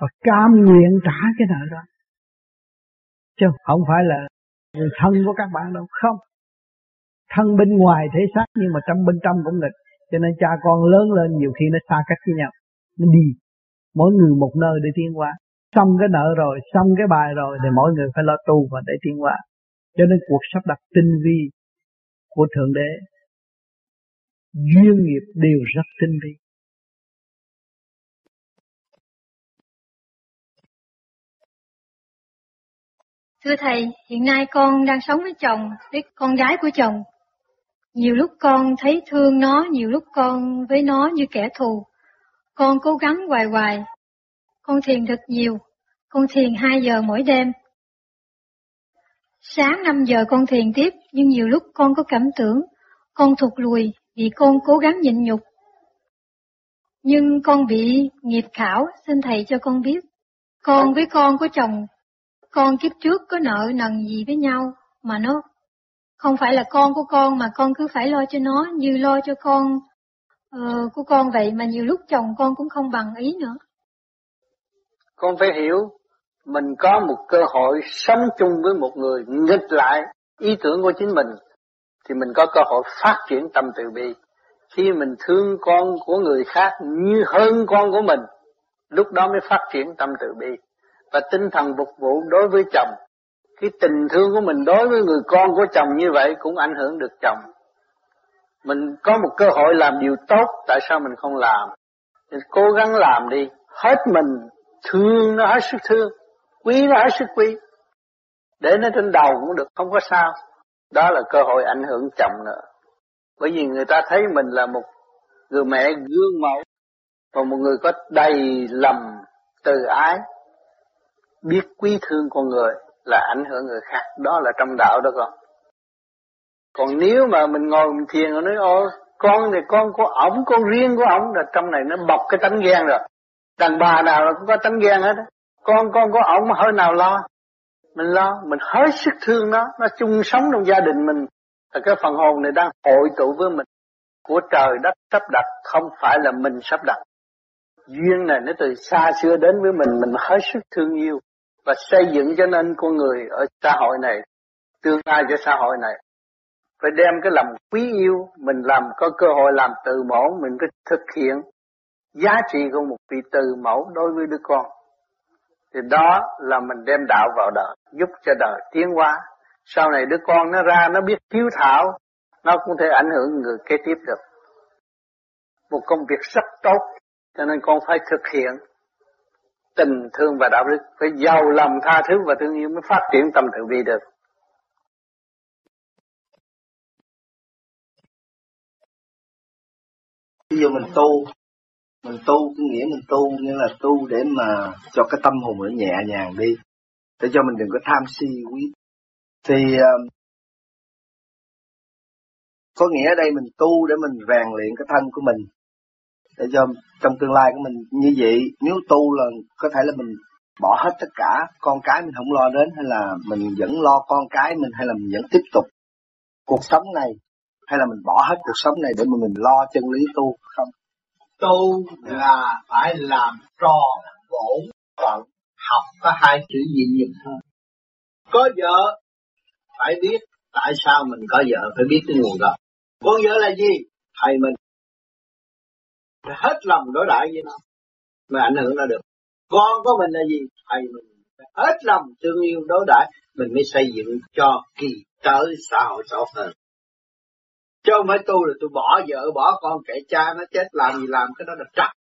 Và cam nguyện trả cái nợ đó. Chứ không phải là thân của các bạn đâu? Không. Thân bên ngoài thể xác, nhưng mà trong bên trong cũng nghịch. Cho nên cha con lớn lên nhiều khi nó xa cách với nhau. Nó đi. Mỗi người một nơi để tiến qua xong cái nợ rồi, xong cái bài rồi thì mỗi người phải lo tu và để tiến qua cho nên cuộc sắp đặt tinh vi của thượng đế, duyên nghiệp đều rất tinh vi. Thưa Thầy, hiện nay con đang sống với chồng, với con gái của chồng. Nhiều lúc con thấy thương nó, nhiều lúc con với nó như kẻ thù. Con cố gắng hoài hoài. Con thiền thật nhiều. Con thiền 2 giờ mỗi đêm. Sáng 5 giờ con thiền tiếp, nhưng nhiều lúc con có cảm tưởng con thụt lùi vì con cố gắng nhịn nhục. Nhưng con bị nghiệp khảo, xin Thầy cho con biết. Con với con của chồng con kiếp trước có nợ nần gì với nhau mà nó không phải là con của con mà con cứ phải lo cho nó như lo cho con uh, của con vậy mà nhiều lúc chồng con cũng không bằng ý nữa. Con phải hiểu mình có một cơ hội sống chung với một người nghịch lại ý tưởng của chính mình thì mình có cơ hội phát triển tâm từ bi. Khi mình thương con của người khác như hơn con của mình, lúc đó mới phát triển tâm từ bi và tinh thần phục vụ đối với chồng. Cái tình thương của mình đối với người con của chồng như vậy cũng ảnh hưởng được chồng. Mình có một cơ hội làm điều tốt, tại sao mình không làm? Mình cố gắng làm đi hết mình thương nó hết sức thương quý nó hết sức quý để nó trên đầu cũng được không có sao đó là cơ hội ảnh hưởng chồng nữa bởi vì người ta thấy mình là một người mẹ gương mẫu và một người có đầy lầm từ ái biết quý thương con người là ảnh hưởng người khác. Đó là trong đạo đó con. Còn nếu mà mình ngồi mình thiền rồi nói ô con này con của ổng, con riêng của ổng. Là trong này nó bọc cái tánh ghen rồi. Đàn bà nào cũng có tánh ghen hết con con của ổng hơi nào lo? Mình lo. Mình hết sức thương nó. Nó chung sống trong gia đình mình. Là cái phần hồn này đang hội tụ với mình. Của trời đất sắp đặt, không phải là mình sắp đặt. Duyên này nó từ xa xưa đến với mình. Mình hết sức thương yêu và xây dựng cho nên con người ở xã hội này, tương lai cho xã hội này. Phải đem cái lòng quý yêu mình làm, có cơ hội làm từ mẫu, mình có thực hiện giá trị của một vị từ mẫu đối với đứa con. Thì đó là mình đem đạo vào đời, giúp cho đời tiến hóa. Sau này đứa con nó ra, nó biết hiếu thảo, nó cũng thể ảnh hưởng người kế tiếp được. Một công việc rất tốt, cho nên con phải thực hiện tình thương và đạo đức. Phải giàu lòng tha thứ và thương yêu mới phát triển tâm từ bi được. Ví dụ mình tu, mình tu có nghĩa mình tu nghĩa là tu để mà cho cái tâm hồn nó nhẹ nhàng đi, để cho mình đừng có tham si quý. Thì ờ, có nghĩa ở đây mình tu để mình rèn luyện cái thân của mình để cho trong tương lai của mình như vậy, nếu tu là có thể là mình bỏ hết tất cả con cái mình không lo đến, hay là mình vẫn lo con cái mình, hay là mình vẫn tiếp tục cuộc sống này, hay là mình bỏ hết cuộc sống này để mà mình lo chân lý tu không? Tu là phải làm tròn bổn phận, học có hai chữ gì nhục thôi có vợ, phải biết tại sao mình có vợ, phải biết cái nguồn gốc. Con vợ là gì? Thầy mình phải hết lòng đối đãi với nó mới ảnh hưởng nó được. Con của mình là gì? Thầy mình phải hết lòng thương yêu, đối đãi, mình mới xây dựng cho kỳ tới xã hội tốt hơn. Chứ không phải tu là tôi bỏ vợ, bỏ con kệ cha, nó chết làm gì làm, cái đó là trật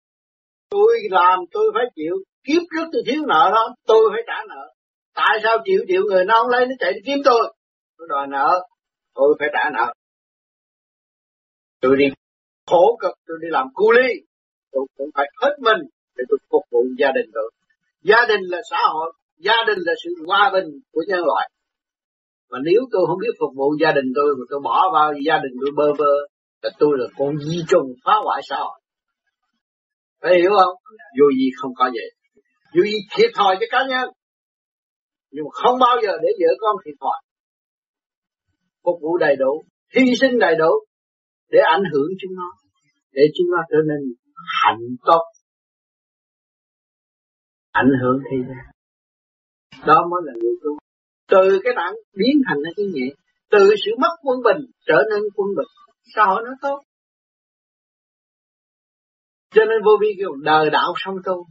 tôi làm, tôi phải chịu. Kiếp trước tôi thiếu nợ đó, tôi phải trả nợ. Tại sao chịu? Chịu người nó không lấy, nó chạy đi kiếm tôi. Tôi đòi nợ, tôi phải trả nợ. Tôi đi khổ cực, tôi đi làm cu ly tôi cũng phải hết mình để tôi phục vụ gia đình tôi gia đình là xã hội, gia đình là sự hòa bình của nhân loại. Mà nếu tôi không biết phục vụ gia đình tôi, mà tôi bỏ vào gia đình tôi bơ vơ, là tôi là con di trùng phá hoại xã hội. Phải hiểu không? Dù gì không có vậy. Dù gì thiệt thòi cho cá nhân. Nhưng mà không bao giờ để vợ con thiệt thòi. Phục vụ đầy đủ, hy sinh đầy đủ để ảnh hưởng chúng nó để chúng nó trở nên hạnh tốt ảnh hưởng thế gian. Đó mới là người tu từ cái nặng biến thành ra cái nhẹ, từ sự mất quân bình trở nên quân bình. Xã hội nó tốt. Cho nên vô vi kêu đời đạo xong tu,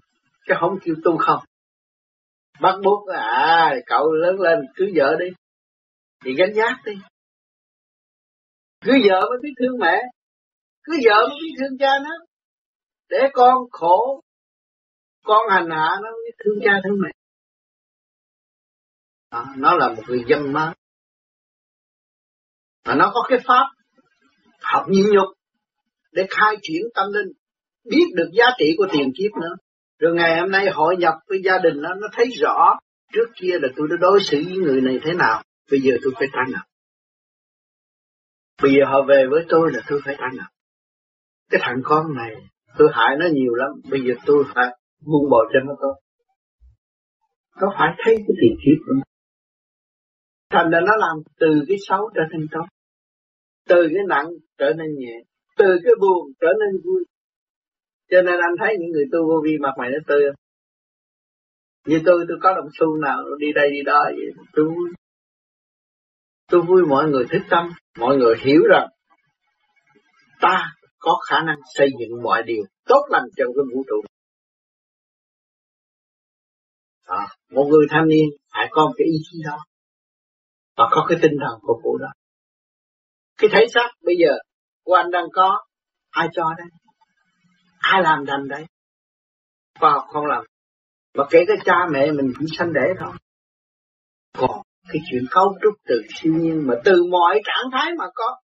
chứ không kêu tu không. Bắt buộc à cậu lớn lên cứ vợ đi. Thì gánh giác đi. Cứ vợ mới biết thương mẹ cứ vợ mới biết thương cha nó. Để con khổ con hành hạ nó mới thương cha thương mẹ. À, nó là một người dân mới. Và nó có cái pháp học nhịn nhục để khai triển tâm linh biết được giá trị của tiền kiếp nữa. Rồi ngày hôm nay hội nhập với gia đình nó nó thấy rõ trước kia là tôi đã đối xử với người này thế nào bây giờ tôi phải trả nào bây giờ họ về với tôi là tôi phải trả nào cái thằng con này, tôi hại nó nhiều lắm. Bây giờ tôi phải buông bỏ cho nó tốt nó phải thấy cái tiền kiếp của nó. Thành ra nó làm từ cái xấu trở nên tốt. Từ cái nặng trở nên nhẹ. Từ cái buồn trở nên vui. Cho nên anh thấy những người tu vô vi mặt mày nó tươi như tôi tôi có đồng xu nào đi đây đi đó vậy? Tôi vui. Tôi vui, mọi người thích tâm. Mọi người hiểu rằng ta có khả năng xây dựng mọi điều tốt lành trong cái vũ trụ. À, một người thanh niên phải có một cái ý chí đó và có cái tinh thần phục vụ đó. Cái thể xác bây giờ của anh đang có ai cho đấy? ai làm đành đấy? Và không làm. Và kể cả cha mẹ mình cũng sanh đẻ thôi. Còn cái chuyện cấu trúc từ siêu nhiên mà từ mọi trạng thái mà có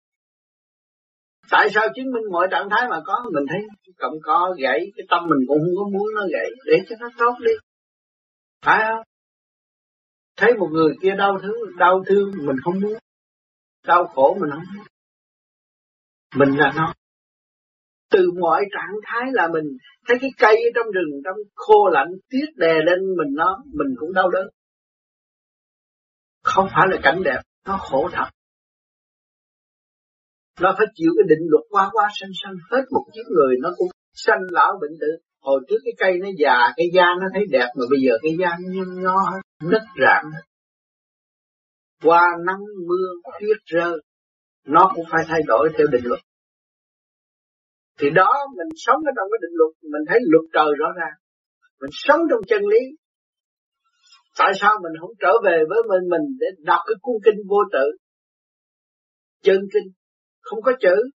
tại sao chứng minh mọi trạng thái mà có? Mình thấy cộng có gãy, cái tâm mình cũng không có muốn nó gãy. Để cho nó tốt đi. Phải không? Thấy một người kia đau thương đau thương mình không muốn. Đau khổ mình không muốn. Mình là nó. Từ mọi trạng thái là mình thấy cái cây ở trong rừng, trong khô lạnh tuyết đè lên mình nó, mình cũng đau đớn. Không phải là cảnh đẹp, nó khổ thật nó phải chịu cái định luật qua qua sanh sanh. Hết một chiếc người nó cũng sanh lão bệnh tử. Hồi trước cái cây nó già, cái da nó thấy đẹp, mà bây giờ cái da nó nhăn nhó nứt rạn qua nắng mưa, tuyết rơi, nó cũng phải thay đổi theo định luật. Thì đó, mình sống ở trong cái định luật, mình thấy luật trời rõ ràng. Mình sống trong chân lý. Tại sao mình không trở về với mình mình để đọc cái cuốn kinh vô tự? Chân kinh không có chữ.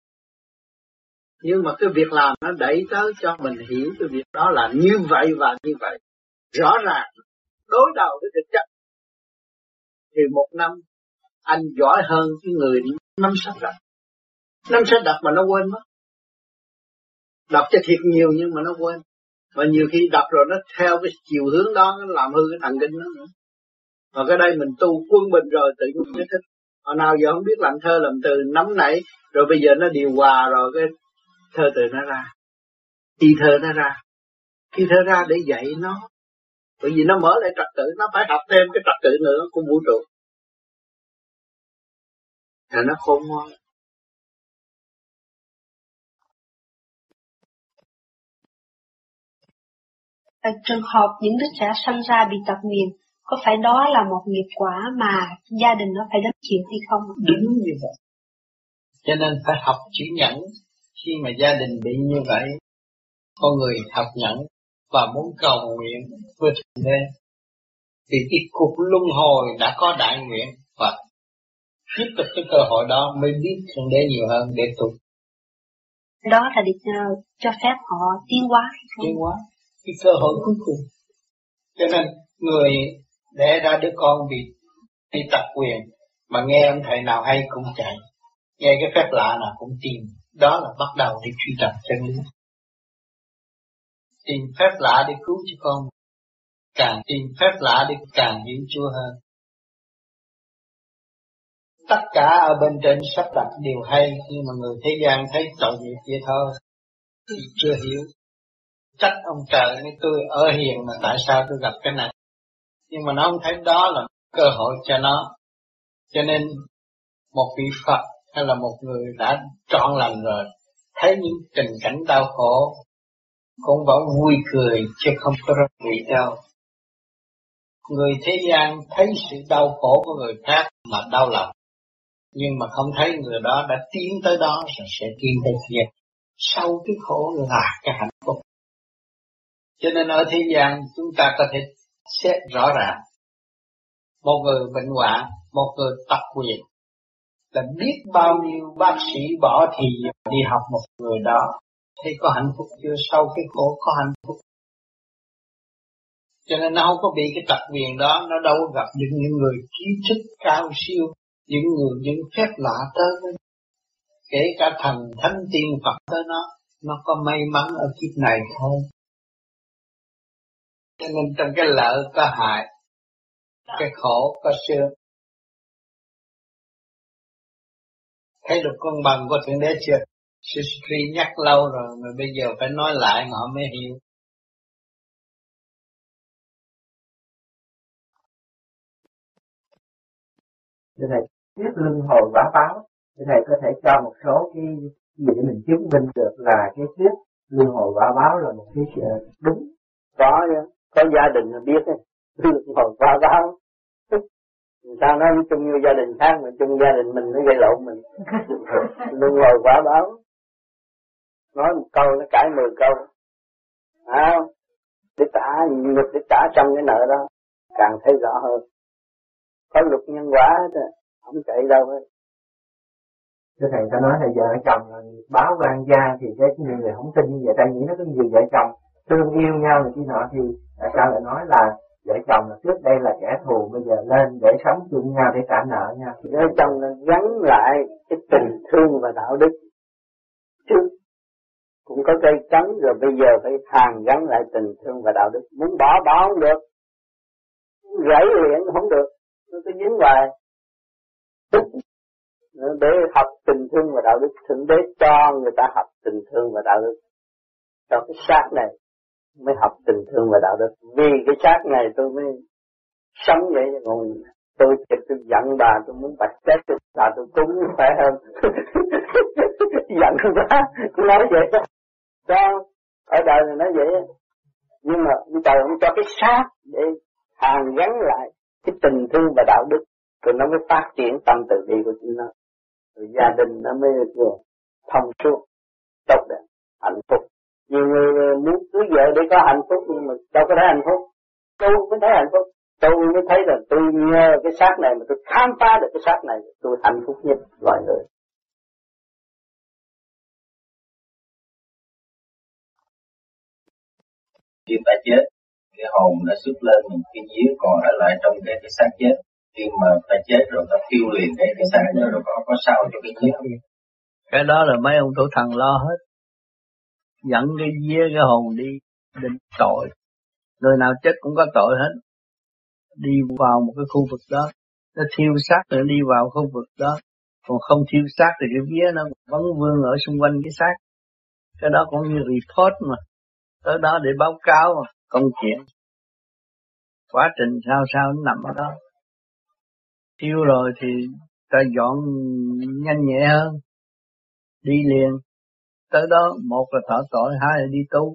Nhưng mà cái việc làm nó đẩy tới cho mình hiểu cái việc đó là như vậy và như vậy. Rõ ràng, đối đầu với thực chất. Thì một năm, anh giỏi hơn cái người năm sách đặt năm sách đặt mà nó quên mất. Đọc cho thiệt nhiều nhưng mà nó quên. Và nhiều khi đọc rồi nó theo cái chiều hướng đó, nó làm hư cái thần kinh nó nữa. Và cái đây mình tu quân bình rồi tự nhiên nó thích hồi nào giờ không biết làm thơ làm từ nắm nảy rồi bây giờ nó điều hòa rồi cái thơ từ nó ra. Khi thơ nó ra. Khi thơ ra để dạy nó. Bởi vì nó mở lại trật tự nó phải học thêm cái trật tự nữa của vũ trụ. Là nó khôn ngoan. Trường hợp những đứa trẻ sinh ra bị tật nguyền, có phải đó là một nghiệp quả mà gia đình nó phải đến chịu hay không? Đúng như vậy. Cho nên phải học chữ nhẫn khi mà gia đình bị như vậy. Con người học nhẫn và muốn cầu nguyện với Thượng Đế. Vì cái cuộc luân hồi đã có đại nguyện và tiếp tục cái cơ hội đó mới biết Thượng Đế nhiều hơn để tu. Đó là để uh, cho phép họ tiến hóa. Tiến hóa cái cơ hội cuối cùng. Cho nên người để ra đứa con bị bị tập quyền mà nghe ông thầy nào hay cũng chạy, nghe cái phép lạ nào cũng tìm, đó là bắt đầu đi truy tập chân lý. Tìm phép lạ để cứu cho con, càng tìm phép lạ để càng hiểu Chúa hơn. Tất cả ở bên trên sắp đặt đều hay, nhưng mà người thế gian thấy tội nghiệp vậy thôi, thì chưa hiểu. Trách ông trời nên tôi ở hiền mà tại sao tôi gặp cái này? Nhưng mà nó không thấy đó là cơ hội cho nó. Cho nên một vị Phật hay là một người đã trọn lành rồi, thấy những tình cảnh đau khổ, cũng vẫn vui cười chứ không có rất bị đau người thế gian thấy sự đau khổ của người khác mà đau lòng, nhưng mà không thấy người đó đã tiến tới đó rồi sẽ tiến tới kia sau cái khổ là cái hạnh phúc. Cho nên ở thế gian chúng ta có thể xét rõ ràng. Một người bệnh hoạn, một người tập quyền, là biết bao nhiêu bác sĩ bỏ thì đi học một người đó. Thấy có hạnh phúc chưa? Sau cái khổ có hạnh phúc. Cho nên nó không có bị cái tập quyền đó, nó đâu gặp những, những người trí thức cao siêu, những người những phép lạ tới với Kể cả thần thánh tiên Phật tới nó, nó có may mắn ở kiếp này thôi. Cho nên trong cái lợi có hại, cái khổ có sướng. Thấy được con bằng của Thượng Đế chưa? Sư Sri nhắc lâu rồi mà bây giờ phải nói lại mà họ mới hiểu. Thưa Thầy, tiếp luân hồi quả báo, Thưa Thầy có thể cho một số cái gì để mình chứng minh được là cái thuyết luân hồi quả báo là một cái đúng. Có có gia đình là biết ấy hồi qua báo. Người ta nói chung như gia đình khác mà chung gia đình mình nó gây lộn mình. Luôn ngồi quả báo. Nói một câu nó cãi mười câu. À, để trả luật để trả xong cái nợ đó. Càng thấy rõ hơn. Có luật nhân quả hết không chạy đâu hết. Thưa thầy ta nói là vợ chồng là báo quan gia thì cái nhiều người không tin như vậy ta nghĩ nó có nhiều vợ chồng thương yêu nhau này kia nọ thì à, tại sao lại nói là vợ chồng là trước đây là kẻ thù, bây giờ lên để sống chung nhau để trả nợ nhau. Vợ chồng là gắn lại cái tình thương và đạo đức. Trước cũng có cây cắn rồi bây giờ phải hàn gắn lại tình thương và đạo đức. Muốn bỏ bỏ không được. Gãy luyện không được. Nó cứ dính hoài. Để học tình thương và đạo đức thượng đế cho người ta học tình thương và đạo đức. Cho cái xác này mới học tình thương và đạo đức. Vì cái xác này tôi mới sống vậy còn tôi thì tôi giận bà, tôi muốn bạch chết, tôi bà tôi cúng khỏe hơn. Giận quá cũng nói vậy đó. Đó, ở đời này nói vậy nhưng mà trời không cho cái xác để hàn gắn lại cái tình thương và đạo đức, rồi nó mới phát triển tâm từ bi của chúng nó. Rồi gia đình nó mới được thông suốt, tốt đẹp, hạnh phúc nhiều người muốn cưới vợ để có hạnh phúc nhưng mà đâu có thấy hạnh phúc. Tôi mới thấy hạnh phúc. Tôi mới thấy là tôi nhờ cái xác này mà tôi khám phá được cái xác này tôi hạnh phúc nhất loài người. Khi ta chết cái hồn nó xuất lên một cái vía còn ở lại trong cái cái xác chết. Khi mà ta chết rồi ta tiêu liền cái cái xác đó rồi có có sao cho cái chết. Không cái đó là mấy ông tổ thần lo hết dẫn cái vía, cái hồn đi, định tội. Người nào chết cũng có tội hết. Đi vào một cái khu vực đó. Nó thiêu xác rồi đi vào khu vực đó. Còn không thiêu xác thì cái vía nó vẫn vương ở xung quanh cái xác. Cái đó cũng như report mà. Tới đó để báo cáo mà. Công chuyện. Quá trình sao sao nó nằm ở đó. Thiêu rồi thì ta dọn nhanh nhẹ hơn. Đi liền tới đó một là thọ tội hai là đi tu.